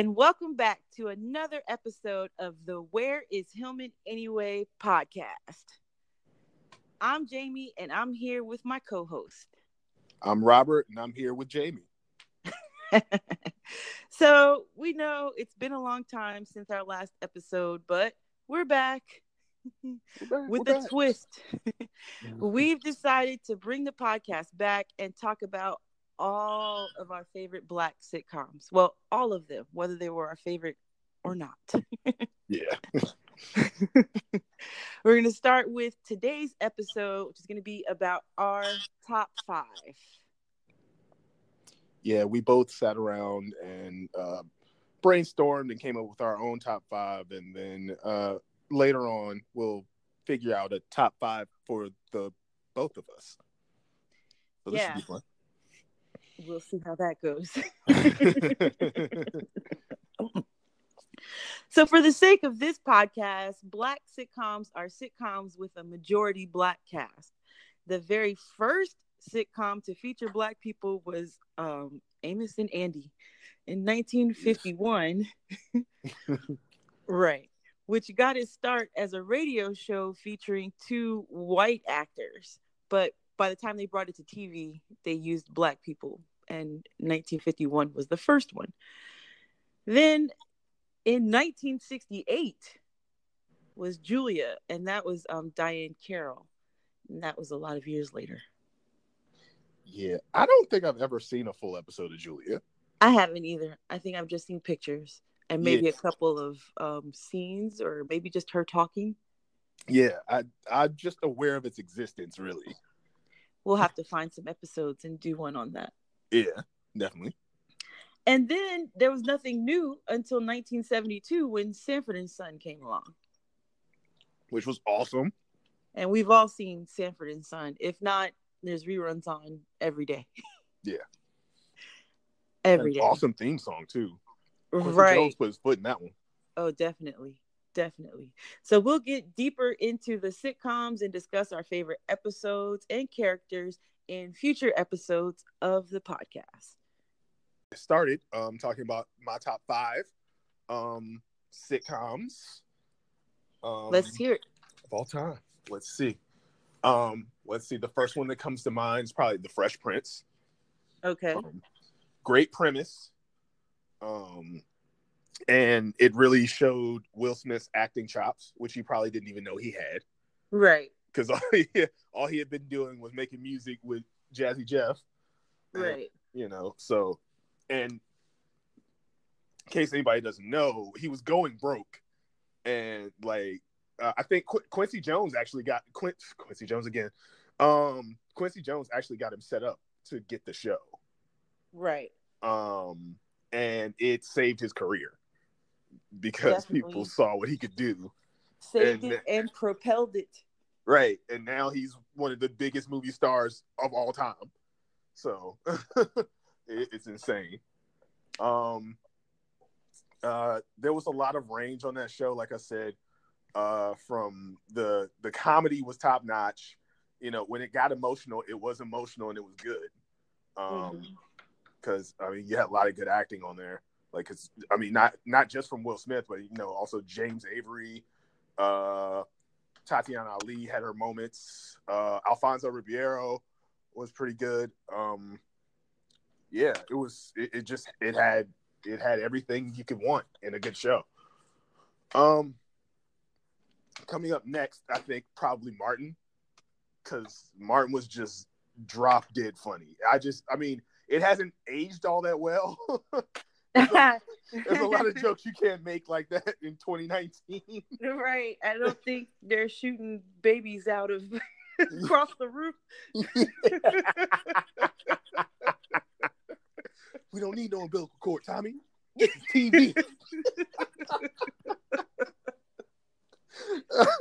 and welcome back to another episode of the Where is Hillman Anyway podcast. I'm Jamie, and I'm here with my co host. I'm Robert, and I'm here with Jamie. so, we know it's been a long time since our last episode, but we're back. We're back with a twist. We've decided to bring the podcast back and talk about all of our favorite black sitcoms. Well, all of them, whether they were our favorite or not. yeah. We're going to start with today's episode, which is going to be about our top five. Yeah, we both sat around and uh, brainstormed and came up with our own top five. And then uh, later on, we'll figure out a top five for the both of us. So yeah we'll see how that goes. so, for the sake of this podcast, Black sitcoms are sitcoms with a majority Black cast. The very first sitcom to feature Black people was um, Amos and Andy in 1951. right. Which got its start as a radio show featuring two white actors. But by the time they brought it to TV, they used Black people and 1951 was the first one. Then in 1968 was Julia, and that was um, Diahann Carroll, and that was a lot of years later. Yeah, I don't think I've ever seen a full episode of Julia. I haven't either. I think I've just seen pictures and maybe yeah. a couple of um, scenes, or maybe just her talking. Yeah, I I'm just aware of its existence, really. We'll have to find some episodes and do one on that. Yeah, definitely. And then there was nothing new until 1972 when Sanford and Son came along, which was awesome. And we've all seen Sanford and Son. If not, there's reruns on every day. Yeah. every day. Awesome theme song too. Quincy right. Jones put his foot in that one. Oh, definitely. Definitely. So we'll get deeper into the sitcoms and discuss our favorite episodes and characters in future episodes of the podcast. I started um, talking about my top five um, sitcoms. Um, let's hear it. Of all time. Let's see. Um, let's see. The first one that comes to mind is probably The Fresh Prince. Okay. Um, great premise. Um, and it really showed Will Smith's acting chops, which he probably didn't even know he had. Right because all he, all he had been doing was making music with Jazzy Jeff. Right. And, you know, so and in case anybody doesn't know, he was going broke, and like uh, I think Qu- Quincy Jones actually got Quin- Quincy Jones again. Um, Quincy Jones actually got him set up to get the show. Right. Um, and it saved his career because Definitely. people saw what he could do. Saved and, it and propelled it. Right. And now he's one of the biggest movie stars of all time. So it, it's insane. Um uh there was a lot of range on that show, like I said. Uh from the the comedy was top notch. You know, when it got emotional, it was emotional and it was good. Um because mm-hmm. I mean you had a lot of good acting on there. Like it's I mean not not just from Will Smith, but you know, also James Avery, uh Tatyana Ali had her moments. Uh, Alfonso Ribeiro was pretty good. Um, yeah, it was. It, it, just it had it had everything you could want in a good show. Um, coming up next, I think probably Martin, because Martin was just drop dead funny. I just, I mean, it hasn't aged all that well. there's, a, lot of jokes you can't make like that in 2019. Right. I don't think they're shooting babies out of across the roof. we don't need no umbilical cord, Tommy. This is TV.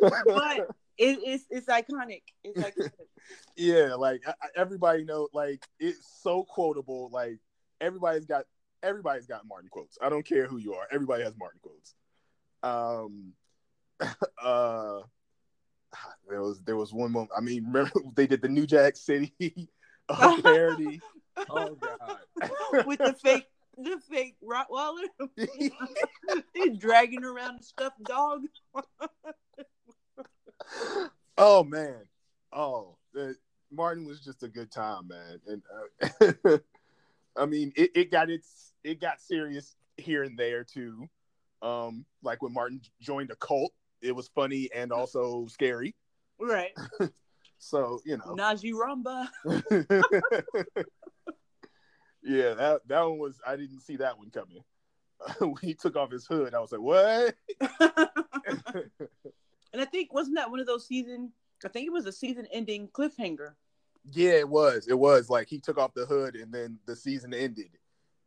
but it, it's it's iconic. It's iconic. Yeah, like everybody know, like it's so quotable. Like everybody's got everybody's got Martin quotes. I don't care who you are. Everybody has Martin quotes. Um, uh, there was there was one moment. I mean, remember they did the New Jack City uh, parody. oh God! with the fake the fake Rottweiler. He's dragging around a stuffed dog. oh man, oh, the, Martin was just a good time, man. And uh, I mean, it, it got its it got serious here and there too. Um, like when Martin joined a cult, it was funny and also scary. Right. so you know, Najee Ramba. yeah, that that one was I didn't see that one coming. when he took off his hood, I was like, "What?" and I think wasn't that one of those season? I think it was a season-ending cliffhanger. Yeah, it was. It was like he took off the hood, and then the season ended,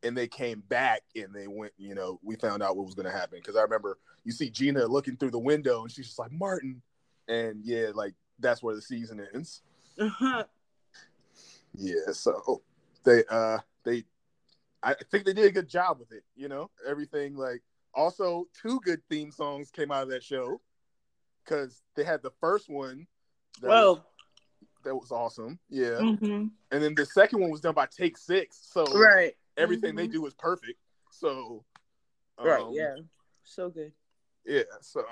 and they came back, and they went. You know, we found out what was going to happen because I remember you see Gina looking through the window, and she's just like Martin, and yeah, like that's where the season ends. Uh-huh. Yeah, so they uh they I think they did a good job with it, you know. Everything like also two good theme songs came out of that show because they had the first one that Whoa. was, that was awesome. Yeah. Mm-hmm. And then the second one was done by Take Six. So right. everything mm-hmm. they do is perfect. So um, Right, yeah. So good. Yeah, so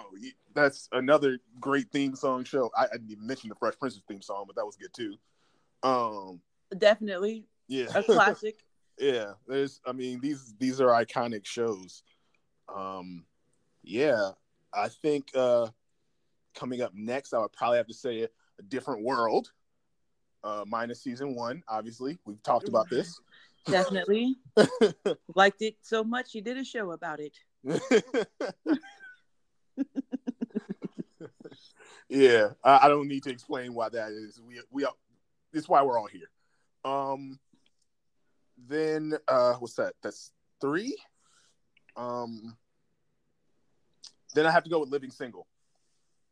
that's another great theme song show. I, I didn't even mention the Fresh Prince's theme song, but that was good too. Um, definitely, yeah, a classic. yeah, there's. I mean, these these are iconic shows. Um, yeah, I think uh, coming up next, I would probably have to say a, a different world. Uh, minus season one, obviously. We've talked about this. Definitely liked it so much. You did a show about it. yeah, I, I, don't need to explain why that is. We we it's why we're all here. Um, then uh, what's that? That's three. Um, then I have to go with Living Single.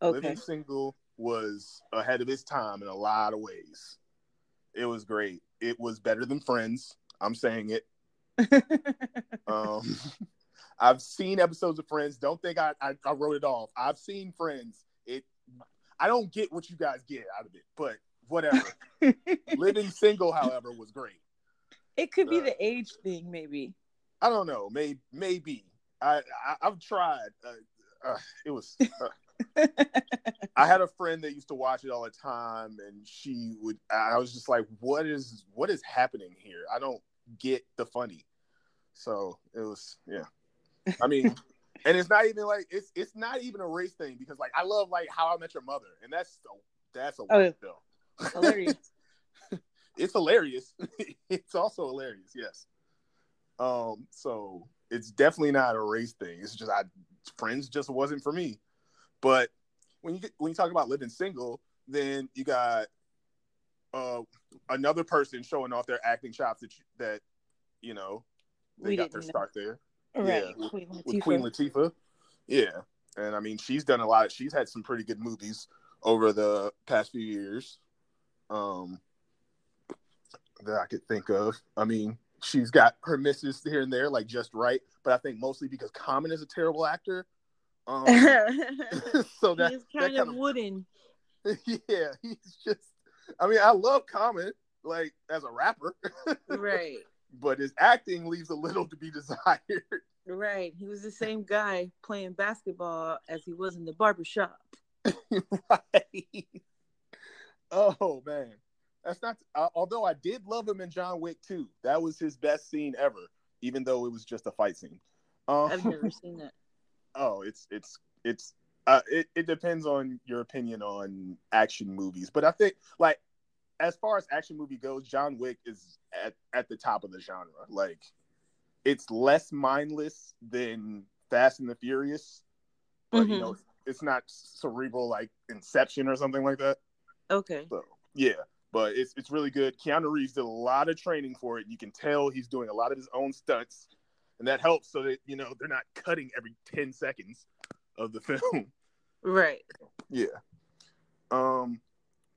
Okay. Living Single was ahead of its time in a lot of ways. It was great. It was better than Friends. I'm saying it. um, I've seen episodes of Friends. Don't think I, I, I wrote it off. I've seen Friends. It I don't get what you guys get out of it, but whatever. Living single, however, was great. It could be uh, the age thing, maybe. I don't know. Maybe maybe. I, I have tried. Uh, uh, it was. I had a friend that used to watch it all the time, and she would. I was just like, "What is what is happening here? I don't get the funny." So it was, yeah. I mean, and it's not even like it's it's not even a race thing because like I love like How I Met Your Mother, and that's so that's a oh, film. Hilarious. it's hilarious. it's also hilarious. Yes. Um. So it's definitely not a race thing. It's just I friends just wasn't for me. But when you when you talk about living single, then you got uh another person showing off their acting chops that you, that you know they we got their know. start there. Right. Yeah, Queen with, with Queen Latifah. Yeah, and I mean she's done a lot. She's had some pretty good movies over the past few years. Um, that I could think of. I mean, she's got her misses here and there, like just right. But I think mostly because Common is a terrible actor. Um, so that he's kind, that of, kind of wooden. Yeah, he's just. I mean, I love Common, like as a rapper. right but his acting leaves a little to be desired. Right. He was the same guy playing basketball as he was in the barbershop. right. Oh man. That's not uh, although I did love him in John Wick too. That was his best scene ever, even though it was just a fight scene. Um, I've never seen that. Oh, it's it's it's uh, it, it depends on your opinion on action movies. But I think like as far as action movie goes, John Wick is at, at the top of the genre. Like it's less mindless than Fast and the Furious, but mm-hmm. you know, it's not cerebral like Inception or something like that. Okay. So yeah, but it's it's really good. Keanu Reeves did a lot of training for it. You can tell he's doing a lot of his own stunts, and that helps so that you know they're not cutting every ten seconds of the film. Right. Yeah. Um,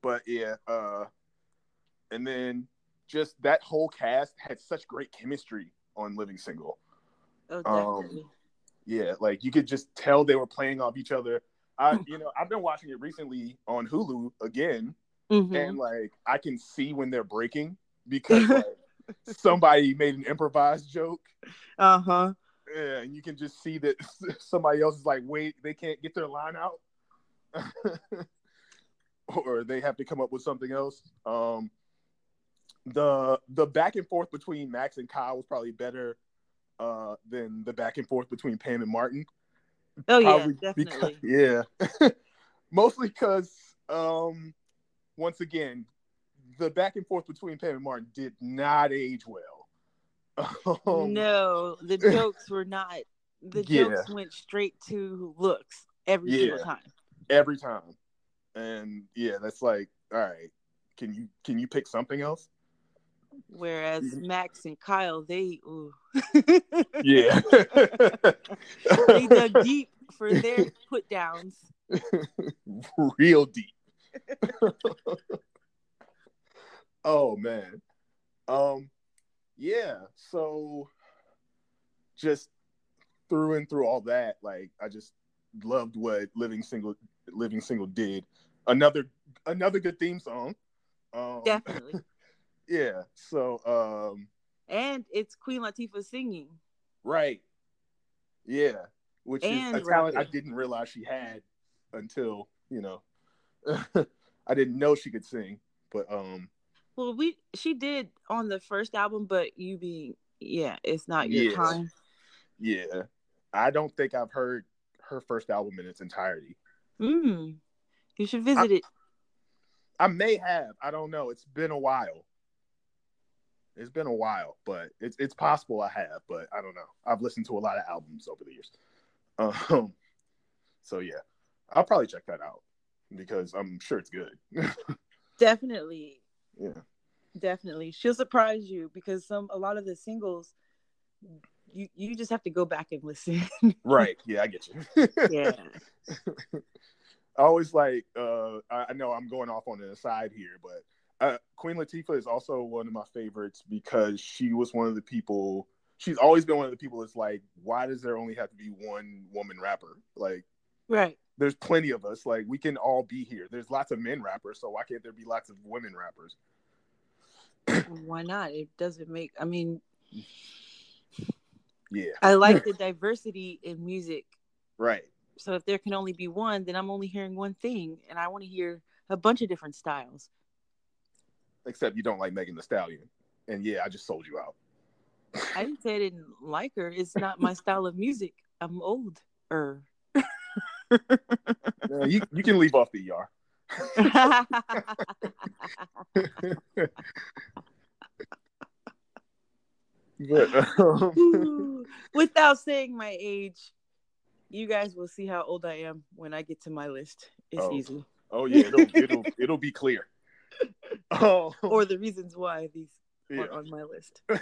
but yeah, uh, and then just that whole cast had such great chemistry on Living Single. Oh, definitely. Um, yeah, like you could just tell they were playing off each other. I, you know, I've been watching it recently on Hulu again, mm-hmm. and like I can see when they're breaking because like, somebody made an improvised joke. Uh huh. Yeah, and you can just see that somebody else is like, wait, they can't get their line out, or they have to come up with something else. Um, the the back and forth between Max and Kyle was probably better uh, than the back and forth between Pam and Martin. Oh yeah, because- definitely. yeah, mostly because um, once again, the back and forth between Pam and Martin did not age well. Um, no, the jokes were not. The Yeah. jokes went straight to looks every single time. every time, and yeah, that's like, all right, can you can you pick something else? Whereas Mhm. Max and Kyle, they ooh. Yeah, they dug deep for their put downs. real deep. Oh man. Um yeah, so just through and through all that, like I just loved what Living Single Living Single did. Another another good theme song. Um Definitely. yeah. So um And it's Queen Latifah singing. right. Yeah. Which And is a talent I didn't realize she had until, you know, I didn't know she could sing. But um Well, we she did on the first album, but you being yeah, it's not your Yeah. time. yeah. I don't think I've heard her first album in its entirety. Mm. You should visit it. I may have. I don't know. It's been a while. It's been a while, but it's it's possible I have, but I don't know. I've listened to a lot of albums over the years. Um so yeah. I'll probably check that out because I'm sure it's good. Definitely. Yeah. Definitely. She'll surprise you because some a lot of the singles you you just have to go back and listen. Right. Yeah, I get you. yeah. I always like uh I, I know I'm going off on an aside here, but uh, Queen Latifah is also one of my favorites because she was one of the people she's always been one of the people that's like, why does there only have to be one woman rapper? Like Right. There's plenty of us. Like we can all be here. There's lots of men rappers, so why can't there be lots of women rappers? Why not? It doesn't make I mean, Yeah. I like the diversity in music. Right. So if there can only be one, then I'm only hearing one thing and I want to hear a bunch of different styles. Except you don't like Megan Thee Stallion. And yeah, I just sold you out. I didn't say I didn't like her. It's not my style of music. I'm old. Er. Uh, you you can leave off the ER. But um, Without saying my age, you guys will see how old I am when I get to my list. It's Oh. easy. oh yeah, it'll it'll it'll be clear. Oh, Or the reasons why these yeah. aren't on my list.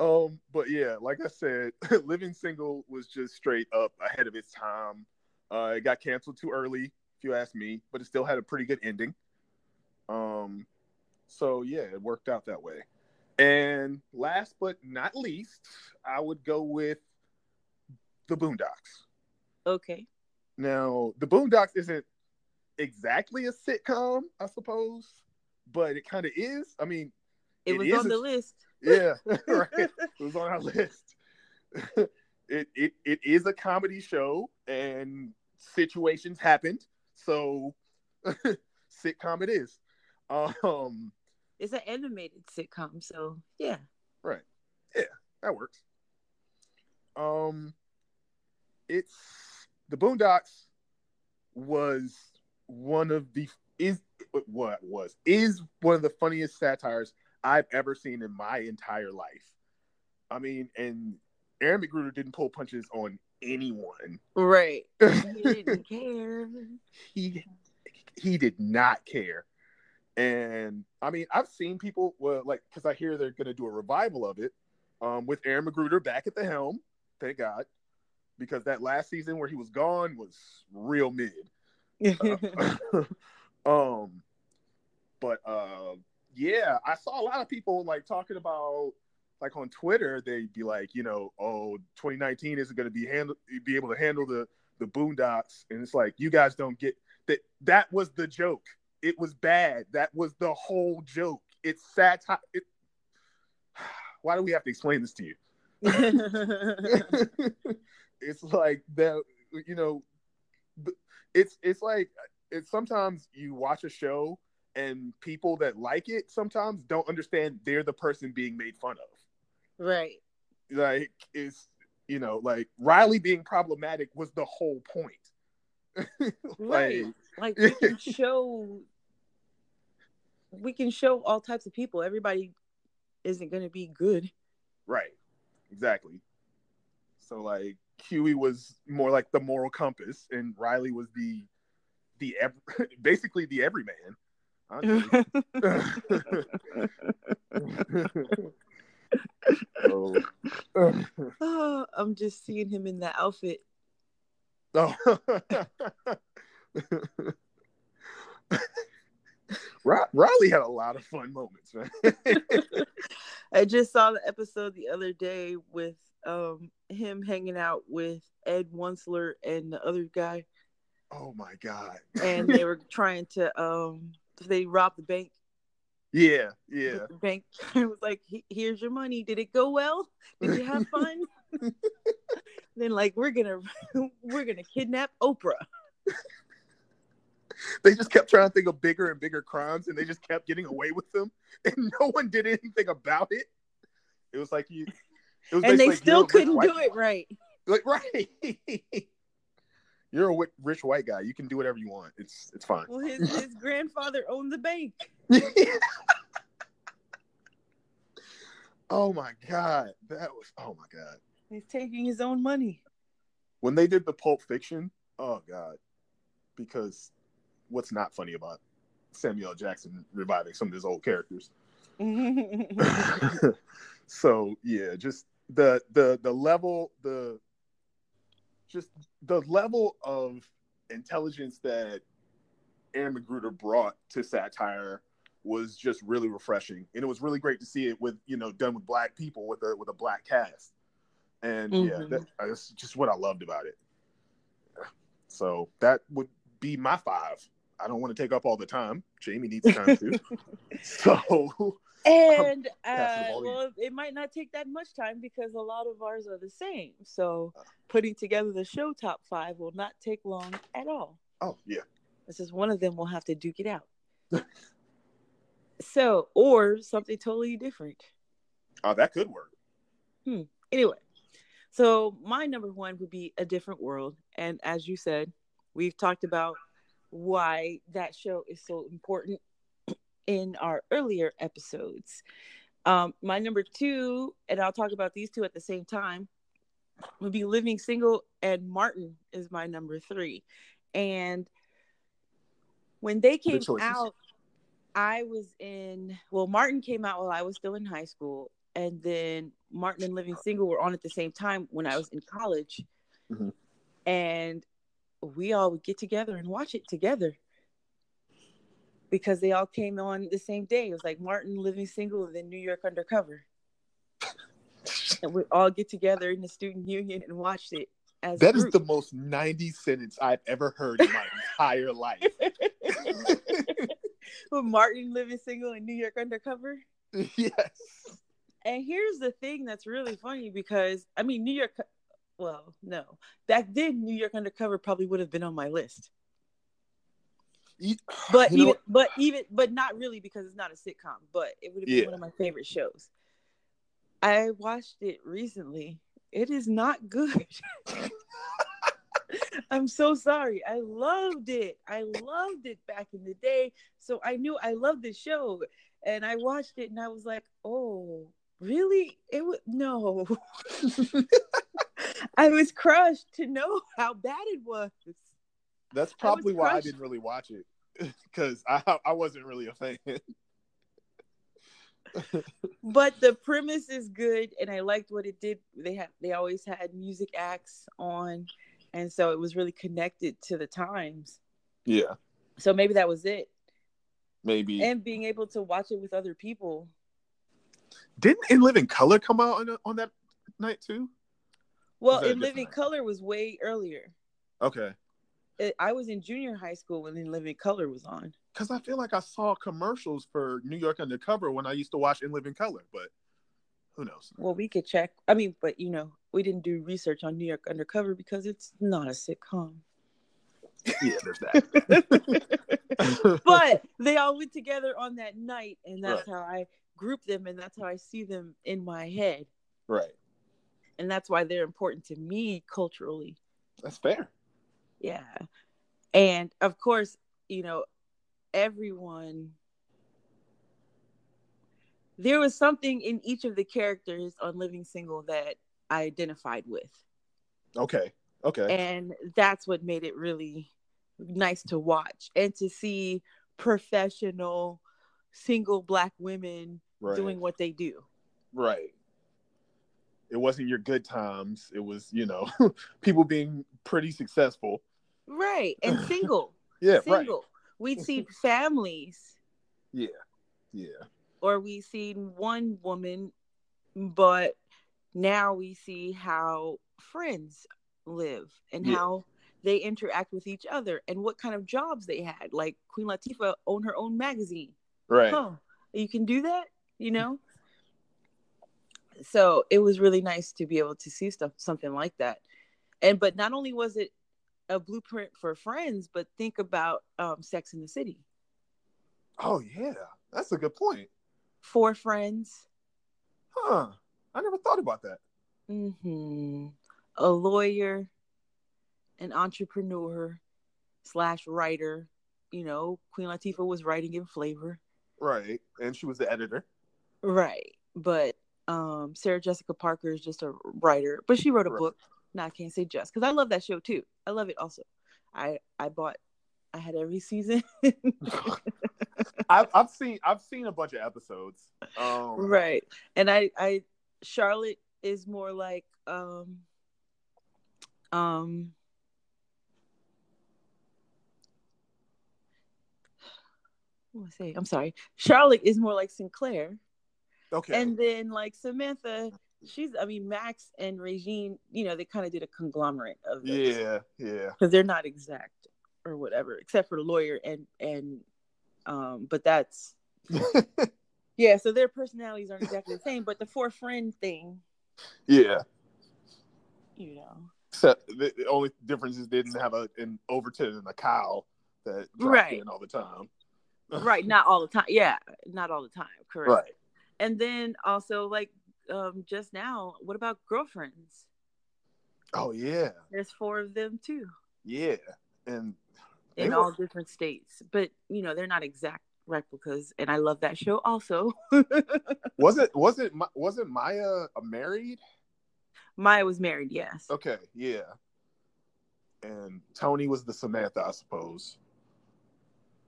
um, but yeah, like I said, Living Single was just straight up ahead of its time. Uh, it got canceled too early, if you ask me, but it still had a pretty good ending. Um, so yeah, it worked out that way. And last but not least, I would go with the Boondocks. Okay. Now, the Boondocks isn't exactly a sitcom, I suppose, but it kind of is. I mean, It, It was on a- the list. Yeah, right. It was on our list. it, it it is a comedy show, and situations happened, so sitcom it is. Um, It's an animated sitcom, so yeah. right, yeah, that works. Um, it's the Boondocks was one of the is what was is one of the funniest satires I've ever seen in my entire life. I mean, and Aaron McGruder didn't pull punches on anyone. Right. He didn't care. he he did not care. And I mean, I've seen people well, like because I hear they're gonna do a revival of it, um, with Aaron McGruder back at the helm. Thank God, because that last season where he was gone was real mid. um, but uh, yeah, I saw a lot of people like talking about like on Twitter. They'd be like, you know, oh, 2019 isn't going to be handle be able to handle the the Boondocks, and it's like you guys don't get that. That was the joke. It was bad. That was the whole joke. it's satire. It, why do we have to explain this to you? it's like that, you know. It's it's like it's sometimes you watch a show and people that like it sometimes don't understand they're the person being made fun of. Right. Like it's you know like Riley being problematic was the whole point. right. Like, like we can show we can show all types of people. Everybody isn't going to be good. Right. Exactly. So like Huey was more like the moral compass, and Riley was the the basically the everyman. oh. oh, I'm just seeing him in that outfit. Oh. Riley had a lot of fun moments, man. I just saw the episode the other day with um him hanging out with Ed Wuncler and the other guy. Oh my god. and they were trying to um they robbed the bank. Yeah, yeah. The bank was like, "Here's your money. Did it go well? Did you have fun?" then like, "We're to we're to kidnap Oprah." they just kept trying to think of bigger and bigger crimes and they just kept getting away with them and no one did anything about it. It was like you was And they still couldn't do it right. Like right. You're a rich white guy. You can do whatever you want. It's it's fine. Well, his his grandfather owned the bank. oh my god, that was oh my god. He's taking his own money. When they did the Pulp Fiction, oh god, because what's not funny about Samuel Jackson reviving some of his old characters? so yeah, just the the the level the just the level of intelligence that Aaron McGruder brought to satire was just really refreshing, and it was really great to see it with you know done with black people with a with a black cast, and mm-hmm. yeah, that, that's just what I loved about it. So that would be my five. I don't want to take up all the time. Jamie needs time too. so and uh, well, it might not take that much time because a lot of ours are the same. So putting together the show top five will not take long at all. Oh yeah, this is one of them. We'll have to duke it out. so, or something totally different. Oh, that could work. Hmm. Anyway, so my number one would be a different world, and as you said, we've talked about why that show is so important in our earlier episodes. Um, my number two, and I'll talk about these two at the same time, would be Living Single, and Martin is my number three. And when they came out, I was in, well, Martin came out while I was still in high school. And then Martin and Living Single were on at the same time when I was in college. Mm-hmm. And we all would get together and watch it together because they all came on the same day. It was like Martin Living Single and then New York Undercover. and we all get together in the student union and watched it. As that is the most 90 sentence I've ever heard in my entire life. With Martin living single and New York Undercover? Yes. And here's the thing that's really funny because I mean New York well, no. Back then New York Undercover probably would have been on my list but even know, but even but not really because it's not a sitcom but it would have been yeah. one of my favorite shows. I watched it recently. It is not good. I'm so sorry. I loved it. I loved it back in the day. So i knew i loved the show. And i watched it and i was like oh really? It was no. I was crushed to know how bad it was that's probably I why I didn't really watch it because I I wasn't really a fan. but the premise is good, and I liked what it did. They had they always had music acts on, and so it was really connected to the times. Yeah. So maybe that was it. Maybe. And being able to watch it with other people. Didn't In Living Color come out on, on that night too? Well, In Living? Color was way earlier. Okay. I was in junior high school when In Living Color was on. because I feel like I saw commercials for New York Undercover when I used to watch In Living Color, but who knows? Well, we could check. I mean, but you know, we didn't do research on New York Undercover because it's not a sitcom. Yeah, there's that. but they all went together on that night, and that's Right. how I group them, and that's how I see them in my head, right. and that's why they're important to me culturally. That's fair. Yeah. And of course, you know, everyone there was something in each of the characters on Living Single that I identified with. Okay. Okay. And that's what made it really nice to watch and to see professional single black women right. doing what they do. Right. It wasn't your good times. It was, you know, people being pretty successful. Right. And single. Yeah, single. We'd see families. Yeah. Yeah. or we seen one woman, but now we see how friends live and Yeah. how they interact with each other and what kind of jobs they had. Like Queen Latifah owned her own magazine. Right. Huh. You can do that, you know? So it was really nice to be able to see stuff something like that. And but not only was it a blueprint for friends, but think about um, Sex in the City. Oh yeah. That's a good point. For friends, Huh. I never thought about that. Mm-hmm. A lawyer, an entrepreneur slash writer. You know, Queen Latifah was writing in flavor. Right. And she was the editor. Right. But um Sarah Jessica Parker is just a writer. But she wrote a Right. book. No, I can't say just because I love that show too. I love it also. I I bought I had every season. I've, I've seen I've seen a bunch of episodes. Um, right. And I I Charlotte is more like um um what say? I'm sorry. Charlotte is more like Sinclair. Okay. And then like Samantha, she's I mean Max and Regine, you know, they kind of did a conglomerate of yeah. Yeah. because they're not exact or whatever, except for the lawyer and and um but that's yeah, so their personalities aren't exactly the same, but the four friend thing, yeah. you know. Except the, the only difference is they didn't have a, an Overton and a cow that Right. in all the time. Right, not all the time. Yeah, not all the time, correct. Right. And then also like um just now, what about girlfriends? Oh yeah. There's four of them too. Yeah. And in were- all different states. But you know, they're not exact replicas, and I love that show also. was it wasn't Ma- wasn't Maya uh, married? Maya was married, yes. Okay, yeah. And Toni was the Samantha, I suppose.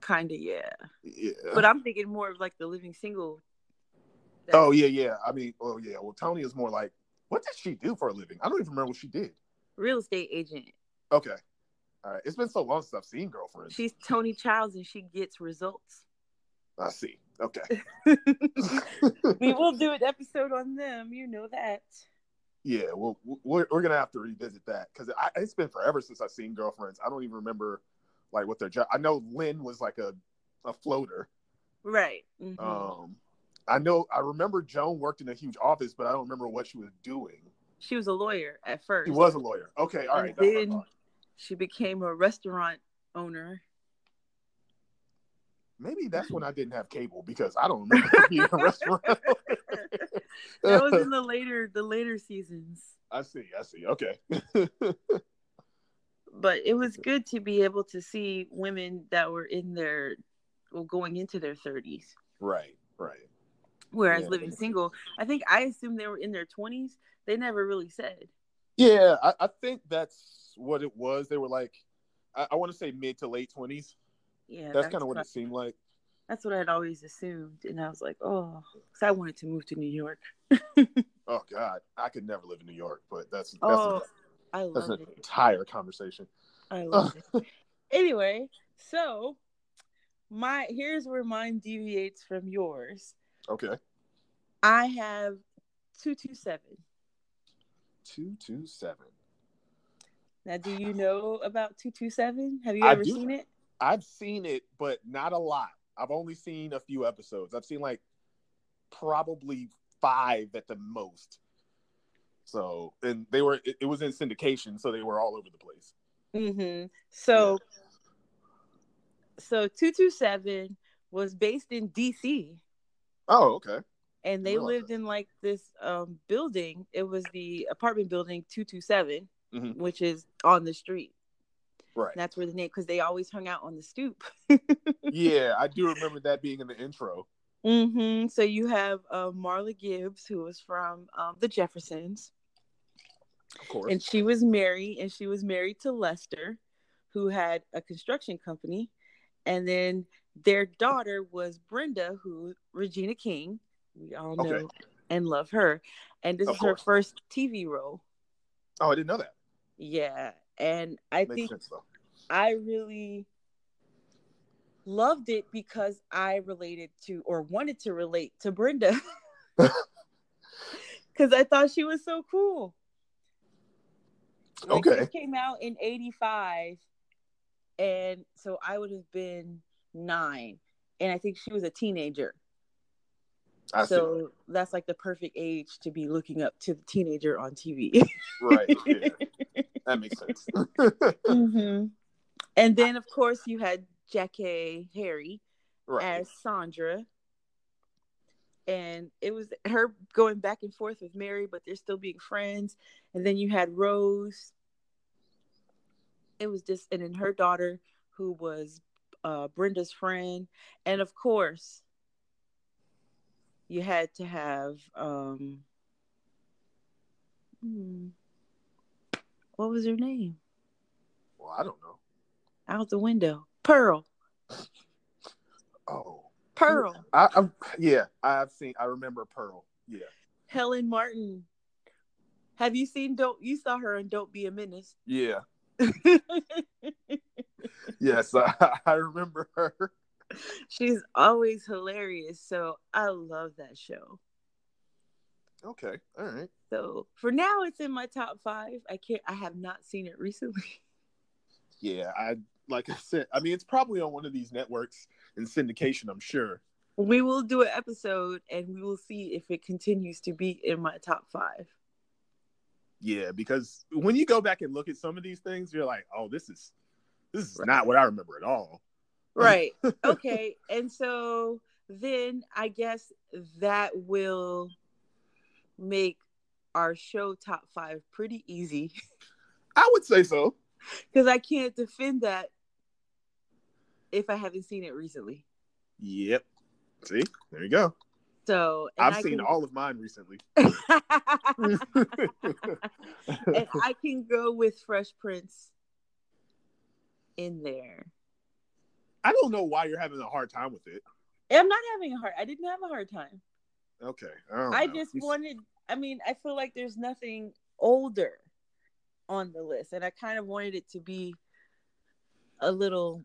Kinda, yeah. Yeah. But I'm thinking more of like the living single. That- oh yeah, yeah. I mean, oh yeah. Well, Toni is more like, what did she do for a living? I don't even remember what she did. real estate agent. Okay. All right. It's been so long since I've seen girlfriends. She's Toni Childs and she gets results. I see. Okay. we will do an episode on them, you know that. yeah. Well, we're we're gonna have to revisit that because it's been forever since I've seen girlfriends. I don't even remember like what their job. I know Lynn was like a a floater. Right. Mhm. Um, I know I remember Joan worked in a huge office, but I don't remember what she was doing. she was a lawyer at first. She was a lawyer. Okay, all And right. that's what I then she became a restaurant owner. Maybe that's when I didn't have cable because I don't remember being a restaurant. That was in the later the later seasons. I see. I see. Okay. But it was good to be able to see women that were in their well going into their 30s. right. Right. Whereas Yeah. living single, I think I assumed they were in their 20s. They never really said. Yeah, I, I think that's what it was. They were like, I, I want to say mid to late twenties. Yeah, That's, kind of what it seemed like. that's what I'd always assumed, and I was like, oh, because I wanted to move to New York. Oh God, I could never live in New York, but that's that's, Oh, I a, that's love an it. entire conversation. I love it. Anyway, so my here's where mine deviates from yours. Okay, I have two two seven. two two seven. Now, do you know about two two seven? Have you I ever do. seen it? I've seen it, but not a lot. I've only seen a few episodes. I've seen like probably five at the most. So, and they were it, it was in syndication, so they were all over the place. Mm-hmm. So, so two two seven was based in D.C. Oh, okay. and they lived that. in like this um building. It was the apartment building two two seven, Mhm. which is on the street. Right. That's where the name because they always hung out on the stoop. yeah, I do remember that being in the intro. hmm So you have uh, Marla Gibbs, who was from um, the Jeffersons, Of course. and she was married, and she was married to Lester, who had a construction company, and then their daughter was Brenda, who Regina King, we all know Okay. and love her, and this Of is her first TV role. oh, I didn't know that. Yeah, and I Makes think sense. I really loved it because I related to or wanted to relate to Brenda. Because I thought she was so cool. Like, Okay. This came out in 85. And so I would have been nine. And I think she was a teenager. I so that's like the perfect age to be looking up to the teenager on TV. Right. Yeah. that makes sense. hmm And then, of course, you had Jackée Harry right. as Sandra. And it was her going back and forth with Mary, but they're still being friends. And then you had Rose. It was just, and then her daughter, who was uh, Brenda's friend. And of course, you had to have, um, hmm, what was her name? Well, I don't know. Out the window. Pearl. Oh. Pearl. I, I'm yeah, I've seen I remember Pearl. Yeah. Helen Martin. Have you seen Don't you saw her in Don't Be a Menace? Yeah. Yes, I, I remember her. She's always hilarious. So I love that show. Okay. All right. So for now it's in my top five. I can't I have not seen it recently. Yeah, I like I said, I mean it's probably on one of these networks in syndication, I'm sure. We will do an episode and we will see if it continues to be in my top five. Yeah, because when you go back and look at some of these things, you're like, oh, this is this is Right. not what I remember at all. Right. okay. And so then I guess that will make our show top five pretty easy I would say so. because I can't defend that if I haven't seen it recently. Yep. See, there you go. So I've I seen can- all of mine recently. and I can go with Fresh Prince in there. I don't know why you're having a hard time with it. I'm not having a hard. I didn't have a hard time. Okay. I, I just wanted. I mean, I feel like there's nothing older on the list, and I kind of wanted it to be a little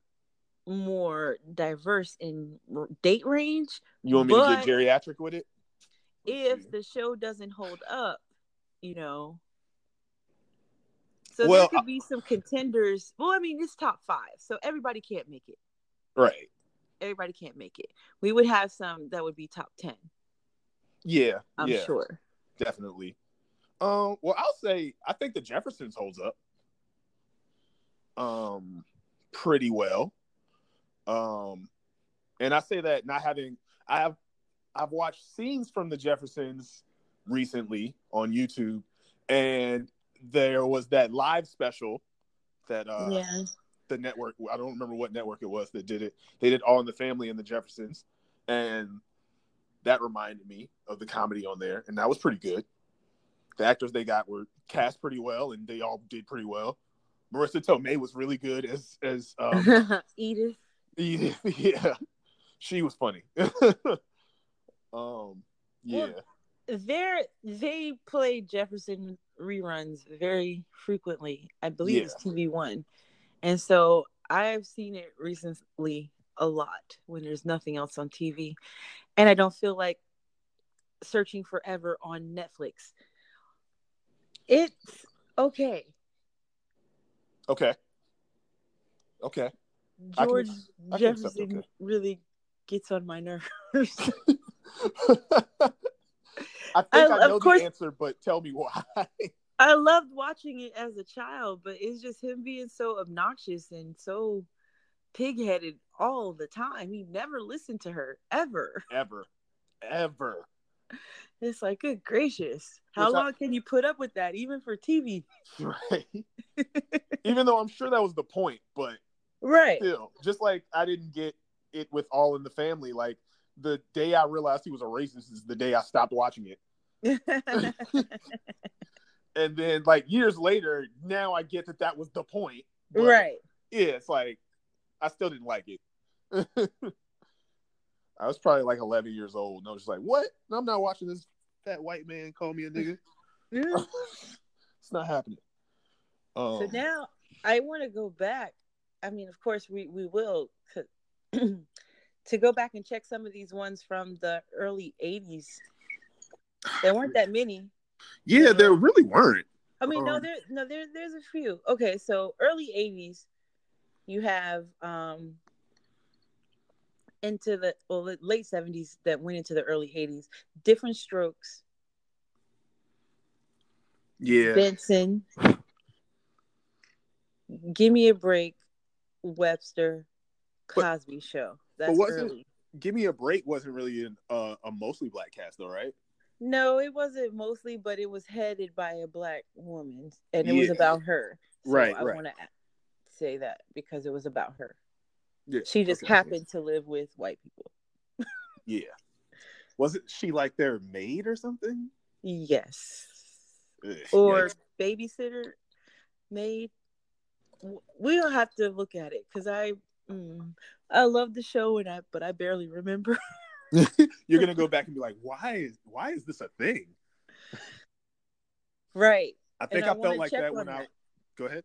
more diverse in date range. You want me to get geriatric with it? Let's If see. the show doesn't hold up, you know. So Well, there could be some contenders. Well, I mean, it's top five, so everybody can't make it. right. Everybody can't make it. We would have some that would be top ten. Yeah. I'm yeah, sure. definitely. Um, well, I'll say I think the Jeffersons holds up. Um, pretty well. Um, and I say that not having I have I've watched scenes from the Jeffersons recently on YouTube, and there was that live special that uh yeah. the network I don't remember what network it was that did it. They did All in the Family and the Jeffersons, and that reminded me of the comedy on there, and that was pretty good. The actors they got were cast pretty well, and they all did pretty well. Marisa Tomei was really good as as um, Edith. Edith. Yeah, she was funny. um, yeah, They're they play Jefferson reruns very frequently. I believe it's TV One, and so I've seen it recently a lot when there's nothing else on TV, and I don't feel like searching forever on Netflix. It's okay. okay, okay. George I can Jefferson okay. really gets on my nerves. I think I- I, know course- the answer, but tell me why. I loved watching it as a child, but it's just him being so obnoxious and so pig-headed all the time. He never listened to her ever. ever, ever. It's like, good gracious, how Which I- long can you put up with that, even for TV? Right. Even though I'm sure that was the point, but Right. still, just like I didn't get it with All in the Family. Like the day I realized he was a racist is the day I stopped watching it. And then like years later, now I get that that was the point. Right. Yeah, it's like I still didn't like it. I was probably like 11 years old, and I was just like, "What? I'm not watching this fat white man call me a nigga. It's not happening." Um, So now I want to go back. I mean, of course, we we will to, go back and check some of these ones from the early '80s. There weren't that many. yeah, there really weren't. I mean, no, Um, there no there there's a few. Okay, so early '80s, you have um into the well the late '70s that went into the early '80s. Diff'rent Strokes, Yeah, Benson, Give Me a Break, Webster, But- Cosby Show. That's wasn't- early. Give Me a Break wasn't really an, uh, a mostly black cast, though, right? No, it wasn't mostly, but it was headed by a black woman, and it was about her. So Right, I right. want to say that because it was about her. Yeah, She just okay. happened to live with white people. Yeah, wasn't she like their maid or something? Yes. Ugh, Or yikes. babysitter, maid. We'll have to look at it because I, mm, I love the show and I, but I barely remember. you're gonna go back and be like, "Why is why is this a thing?" right. I think I I, felt like that when I. Go ahead.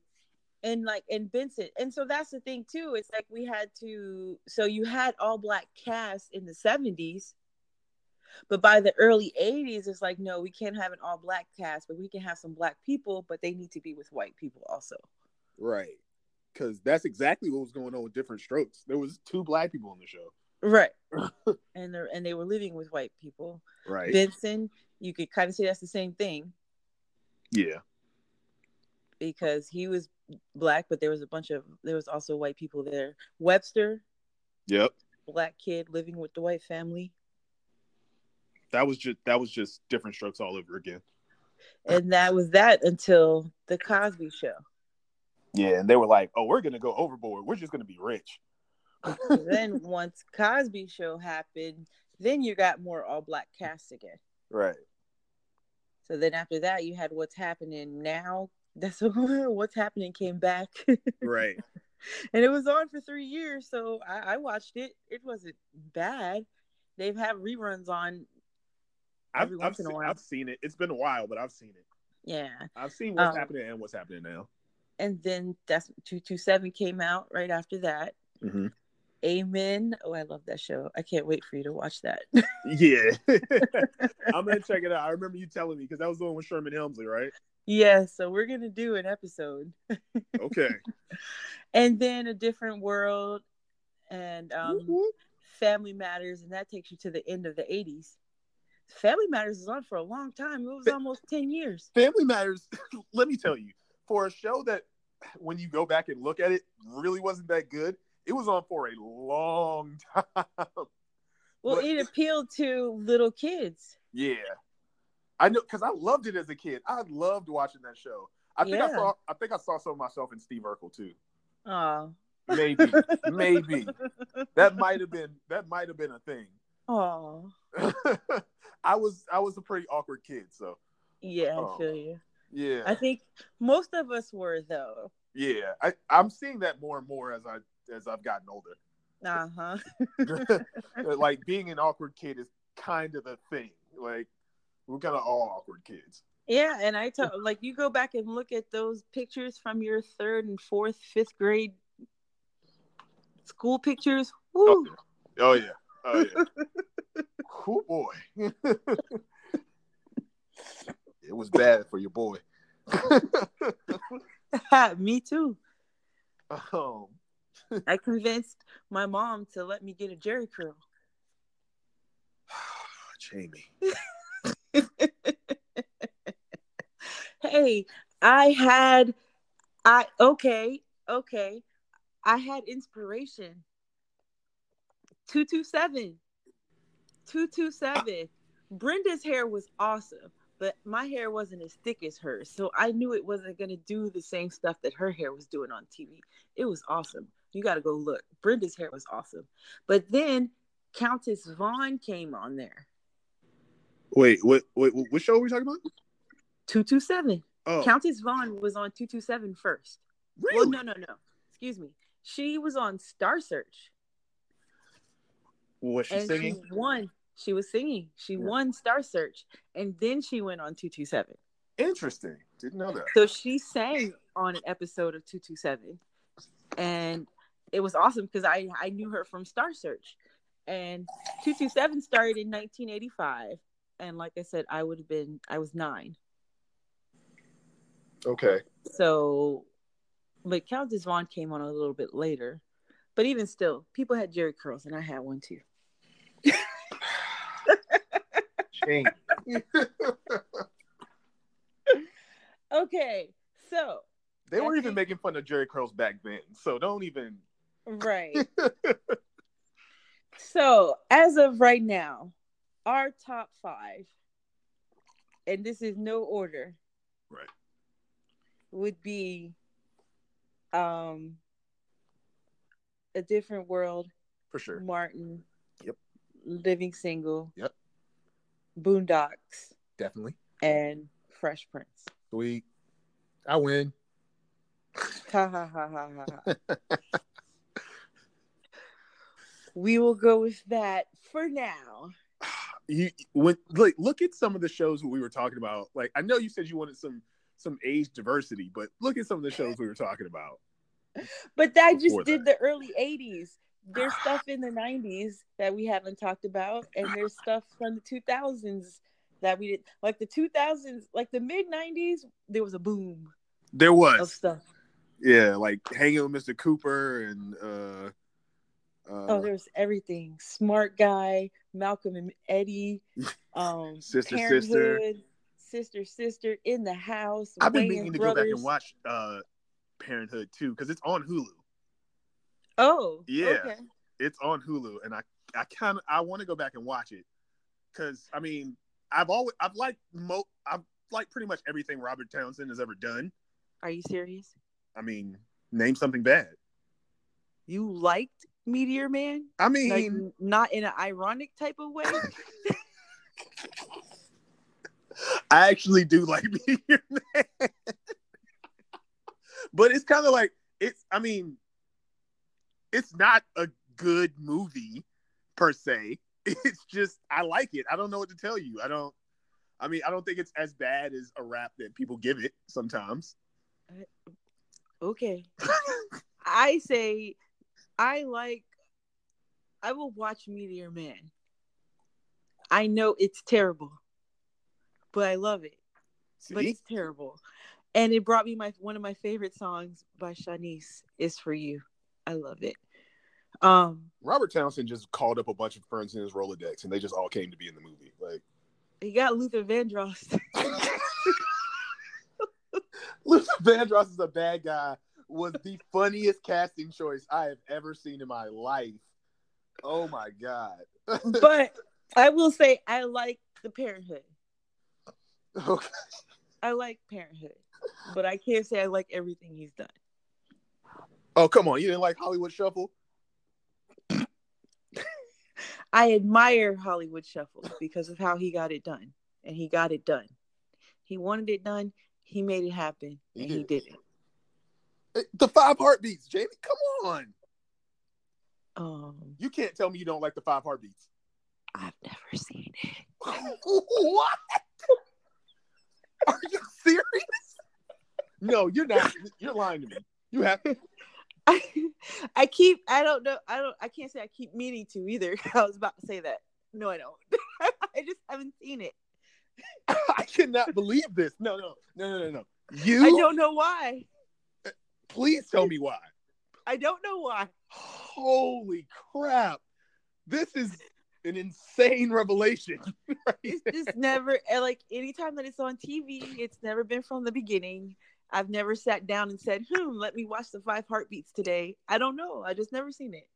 and like and Benson. And so that's the thing too. It's like we had to so you had all black cast in the 70s. But by the early 80s, it's like, no, we can't have an all black cast, but we can have some black people, but they need to be with white people also. Right, because that's exactly what was going on with Diff'rent Strokes. There was two black people on the show. Right. and they and they were living with white people. Right. Benson, you could kind of say that's the same thing yeah. because he was black, but there was a bunch of there was also white people there. Webster, Yep. black kid living with the white family. That was just that was just Diff'rent Strokes all over again. and that was that until the Cosby Show. Yeah, and they were like, "Oh, we're gonna go overboard. We're just gonna be rich." then once Cosby Show happened, then you got more all black cast again. Right. So then after that, you had what's happening now. That's what's happening came back, Right. and it was on for three years. So I, I watched it. It wasn't bad. They've had reruns on. I've, Every I've, once in a se- while. I've seen it. It's been a while, but I've seen it. Yeah, I've seen what's Um, happening and what's happening now. And then that's two two seven came out right after that. Mm-hmm. Amen. Oh, I love that show. I can't wait for you to watch that. Yeah, I'm gonna check it out. I remember you telling me because that was the one with Sherman Hemsley, right? Yeah, so we're gonna do an episode, Okay. and then a different world, and um, whoop. Family Matters, and that takes you to the end of the '80s. Family Matters is on for a long time. It was Fa- almost ten years. Family Matters. let me tell you, for a show that, when you go back and look at it, really wasn't that good. It was on for a long time. Well, But- it appealed to little kids. Yeah, I know because I loved it as a kid. I loved watching that show. I think I saw. I think I saw some of myself in Steve Urkel too. Oh, Maybe, maybe that might have been that might have been a thing. oh, I was I was a pretty awkward kid, so yeah. I uh, feel you. Yeah, I think most of us were though. yeah. I I'm seeing that more and more as I as I've gotten older. Uh huh. like being an awkward kid is kind of the thing. Like we're kind of all awkward kids. Yeah, and I tell like you go back and look at those pictures from your third and fourth, fifth grade school pictures. Woo! Oh yeah, oh yeah. oh boy, it was bad for your boy. Me too. um, I convinced my mom to let me get a Jheri curl. Jamie. hey, I had I okay, okay. I had inspiration. 227. 227. Brenda's hair was awesome, but my hair wasn't as thick as hers. So I knew it wasn't going to do the same stuff that her hair was doing on TV. It was awesome. You got to go look. Brenda's hair was awesome. But then Countess Vaughn came on there. Wait, what? Wait, what show are we talking about? 227. Oh, Countess Vaughn was on 227 first. really? Well, no, no, no. Excuse me. She was on Star Search. Was she and singing? she won. She was singing. She Yeah. won Star Search, and then she went on 227. Interesting. Didn't know that. So she sang on an episode of 227, and it was awesome because I I knew her from Star Search, and 227 started in 1985, and like I said, I would have been I was nine. Okay. So, but Countess Vaughn came on a little bit later, but even still, people had Jheri curls, and I had one too. Jamie. Okay, so they were I even making fun of Jheri curls back then, so don't even. right. So, as of right now, our top five, and this is no order, Right. would be um a different world, For sure. Martin, Yep. Living Single, Yep. Boondocks, Definitely. and Fresh Prince. Sweet. I win. Ha ha ha ha ha. we will go with that for now. you when like look at some of the shows we were talking about. Like I know you said you wanted some some age diversity, but look at some of the shows we were talking about. But I just Before did the early 80s. There's stuff in the 90s that we haven't talked about, and there's stuff from the 2000s that we did. Like the 2000s, like the mid 90s, there was a boom There of was, stuff. yeah, like hanging with Mr. Cooper and uh, uh Oh, there was everything. Smart Guy, Malcolm and Eddie, um, Sister, Parenthood, sister, sister, in the house. I've been Wayans meaning to go back and watch uh Parenthood too because it's on Hulu. Oh, Yeah. Okay. It's on Hulu, and I I kind of I want to go back and watch it because I mean I've always I've liked mo I've liked pretty much everything Robert Townsend has ever done. Are you serious? I mean, name something bad. You liked Meteor Man? I mean, Like not in an ironic type of way? I actually do like Meteor Man. but it's kind of like it's I mean it's not a good movie per se. It's just I like it. I don't know what to tell you. I don't I mean, I don't think it's as bad as a rap that people give it sometimes. okay. I say I like I will watch Meteor Man. I know it's terrible, but I love it. But it's terrible. And it brought me my one of my favorite songs by Shanice is for you. I love it. Um Robert Townsend just called up a bunch of friends in his Rolodex and they just all came to be in the movie. Like he got Luther Vandross. Luther Vandross is a bad guy. Was the funniest casting choice I have ever seen in my life. Oh my god. but I will say I like the Parenthood. okay. I like Parenthood, but I can't say I like everything he's done. Oh come on, you didn't like Hollywood Shuffle? I admire Hollywood Shuffle because of how he got it done, and he got it done. He wanted it done. He made it happen, and he did. it. The Five Heartbeats, Jamie. Come on, Um, you can't tell me you don't like the Five Heartbeats. I've never seen it. what? Are you serious? No, you're not. You're lying to me. You have. I, I keep. I don't know. I don't. I can't say I keep meaning to either. I was about to say that. No, I don't. I just haven't seen it. I cannot believe this. No, no, no, no, no, no. You I don't know why. please tell me why. I don't know why. holy crap, this is an insane revelation. it's just never like anytime that it's on TV, it's never been from the beginning. I've never sat down and said, "Hmm, let me watch the Five Heartbeats today." I don't know. I just never seen it.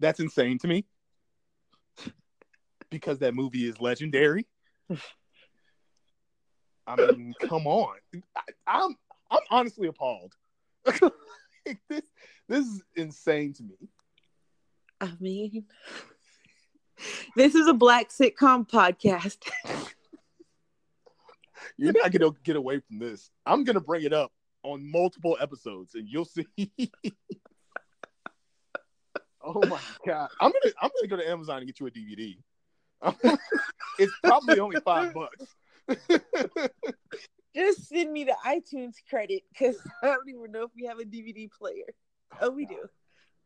That's insane to me because that movie is legendary. I mean, come on. I, I'm I'm honestly appalled. this this is insane to me. I mean, this is a black sitcom podcast. You're not gonna get away from this. I'm gonna bring it up on multiple episodes, and you'll see. oh my god! I'm gonna I'm gonna go to Amazon and get you a DVD. it's probably only five bucks. Just send me the iTunes credit because I don't even know if we have a DVD player. Oh, we do.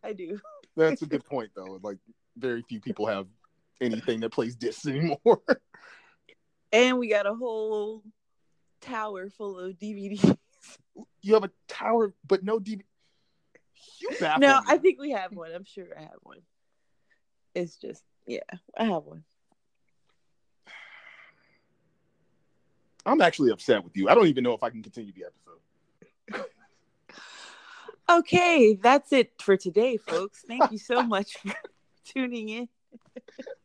I do. That's a good point, though. Like, very few people have anything that plays discs anymore. and we got a whole tower full of DVDs. You have a tower, but no DVD. You no, me. I think we have one. I'm sure I have one. It's just, yeah, I have one. I'm actually upset with you. I don't even know if I can continue the episode. okay, that's it for today, folks. Thank you so much for tuning in.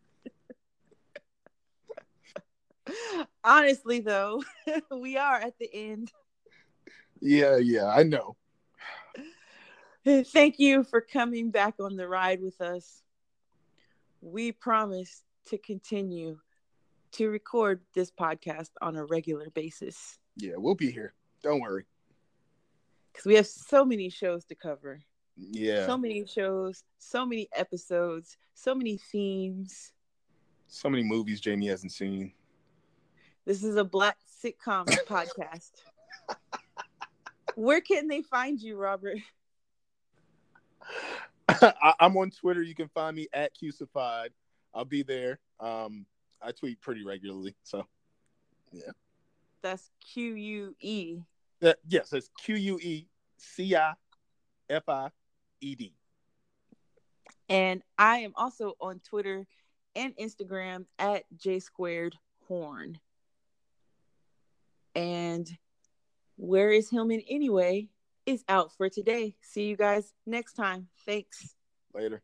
Honestly, though, we are at the end. Yeah, yeah, I know. Thank you for coming back on the ride with us. We promise to continue to record this podcast on a regular basis. Yeah, we'll be here. Don't worry. Because we have so many shows to cover. Yeah. So many shows, so many episodes, so many themes. So many movies Jamie hasn't seen. This is a black sitcom podcast. Where can they find you, Robert? I, am on Twitter. You can find me at Quecified. I'll be there. Um, I tweet pretty regularly, so yeah. That's Q U E. Yes, it's Q U E C I F I E D. And I am also on Twitter and Instagram at J squared horn. And where is Hillman anyway? Is out for today. See you guys next time. Thanks. Later.